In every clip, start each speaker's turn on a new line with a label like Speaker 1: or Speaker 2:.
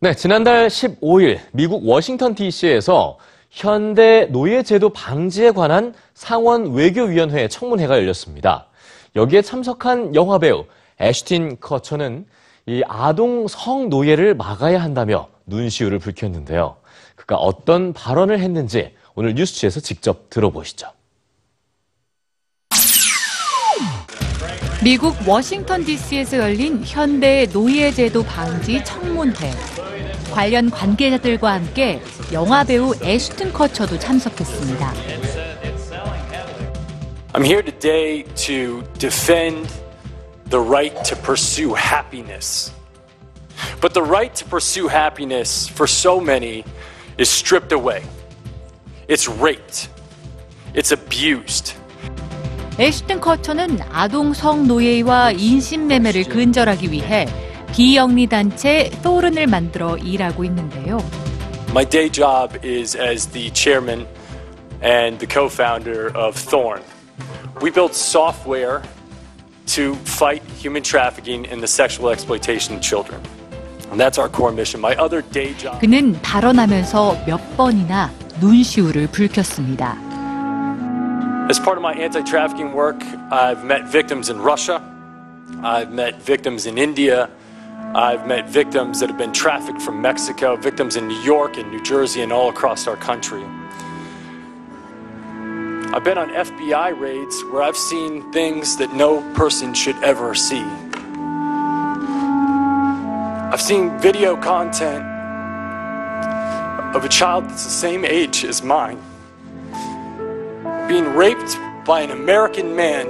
Speaker 1: 네, 지난달 15일 미국 워싱턴 DC에서 현대 노예제도 방지에 관한 상원 외교위원회 청문회가 열렸습니다. 여기에 참석한 영화배우 애슈틴 커처는 이 아동 성노예를 막아야 한다며 눈시울을 붉혔는데요. 그가 어떤 발언을 했는지 오늘 뉴스취에서 직접 들어보시죠.
Speaker 2: 미국 워싱턴 DC에서 열린 현대 노예제도 방지 청문회. 관련 관계자들과 함께 영화 배우 애슈튼 커처도 참석했습니다.
Speaker 3: I'm here today to defend the right to pursue happiness. But the right to pursue happiness for so many is stripped away. It's raped. It's abused.
Speaker 2: 애슈튼 커처는 아동 성노예와 인신매매를 근절하기 위해 비영리 단체 토른을 만들어 일하고 있는데요.
Speaker 3: My day job is as the chairman and the co founder of Thorn. We build software to fight human trafficking and the sexual exploitation of children. And that's our core mission. My other day job.
Speaker 2: 그는 발언하면서 몇 번이나 눈시울을 붉혔습니다.
Speaker 3: As part of my anti trafficking work, I've met victims in Russia, I've met victims in India, I've met victims that have been trafficked from Mexico, victims in New York and New Jersey and all across our country. I've been on FBI raids where I've seen things that no person should ever see. I've seen video content of a child that's the same age as mine being raped by an American man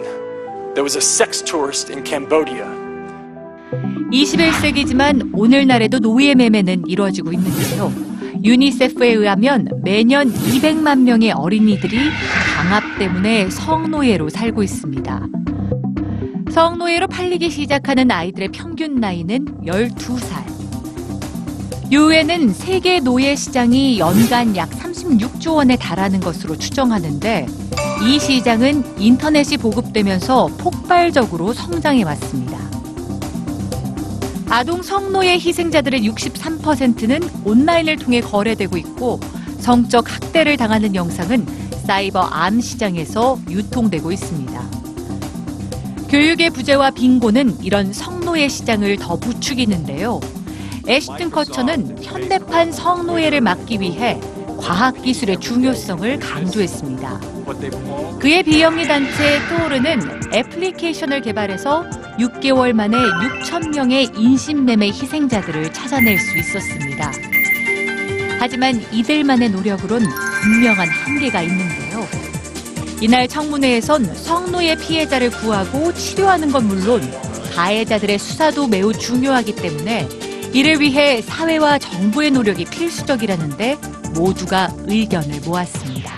Speaker 3: that was a sex tourist in Cambodia.
Speaker 2: 21세기지만 오늘날에도 노예 매매는 이루어지고 있는데요. 유니세프에 의하면 매년 200만 명의 어린이들이 강압 때문에 성노예로 살고 있습니다. 성노예로 팔리기 시작하는 아이들의 평균 나이는 12살. 유엔은 세계 노예 시장이 연간 약 36조 원에 달하는 것으로 추정하는데 이 시장은 인터넷이 보급되면서 폭발적으로 성장해 왔습니다. 아동 성노예 희생자들의 63%는 온라인을 통해 거래되고 있고 성적 학대를 당하는 영상은 사이버 암 시장에서 유통되고 있습니다. 교육의 부재와 빈곤은 이런 성노예 시장을 더 부추기는데요. 애슈튼 커처는 현대판 성노예를 막기 위해 과학기술의 중요성을 강조했습니다. 그의 비영리 단체 토르는 애플리케이션을 개발해서 6개월 만에 6천 명의 인신매매 희생자들을 찾아낼 수 있었습니다. 하지만 이들만의 노력으론 분명한 한계가 있는데요. 이날 청문회에선 성노예 피해자를 구하고 치료하는 건 물론 가해자들의 수사도 매우 중요하기 때문에 이를 위해 사회와 정부의 노력이 필수적이라는데 모두가 의견을 모았습니다.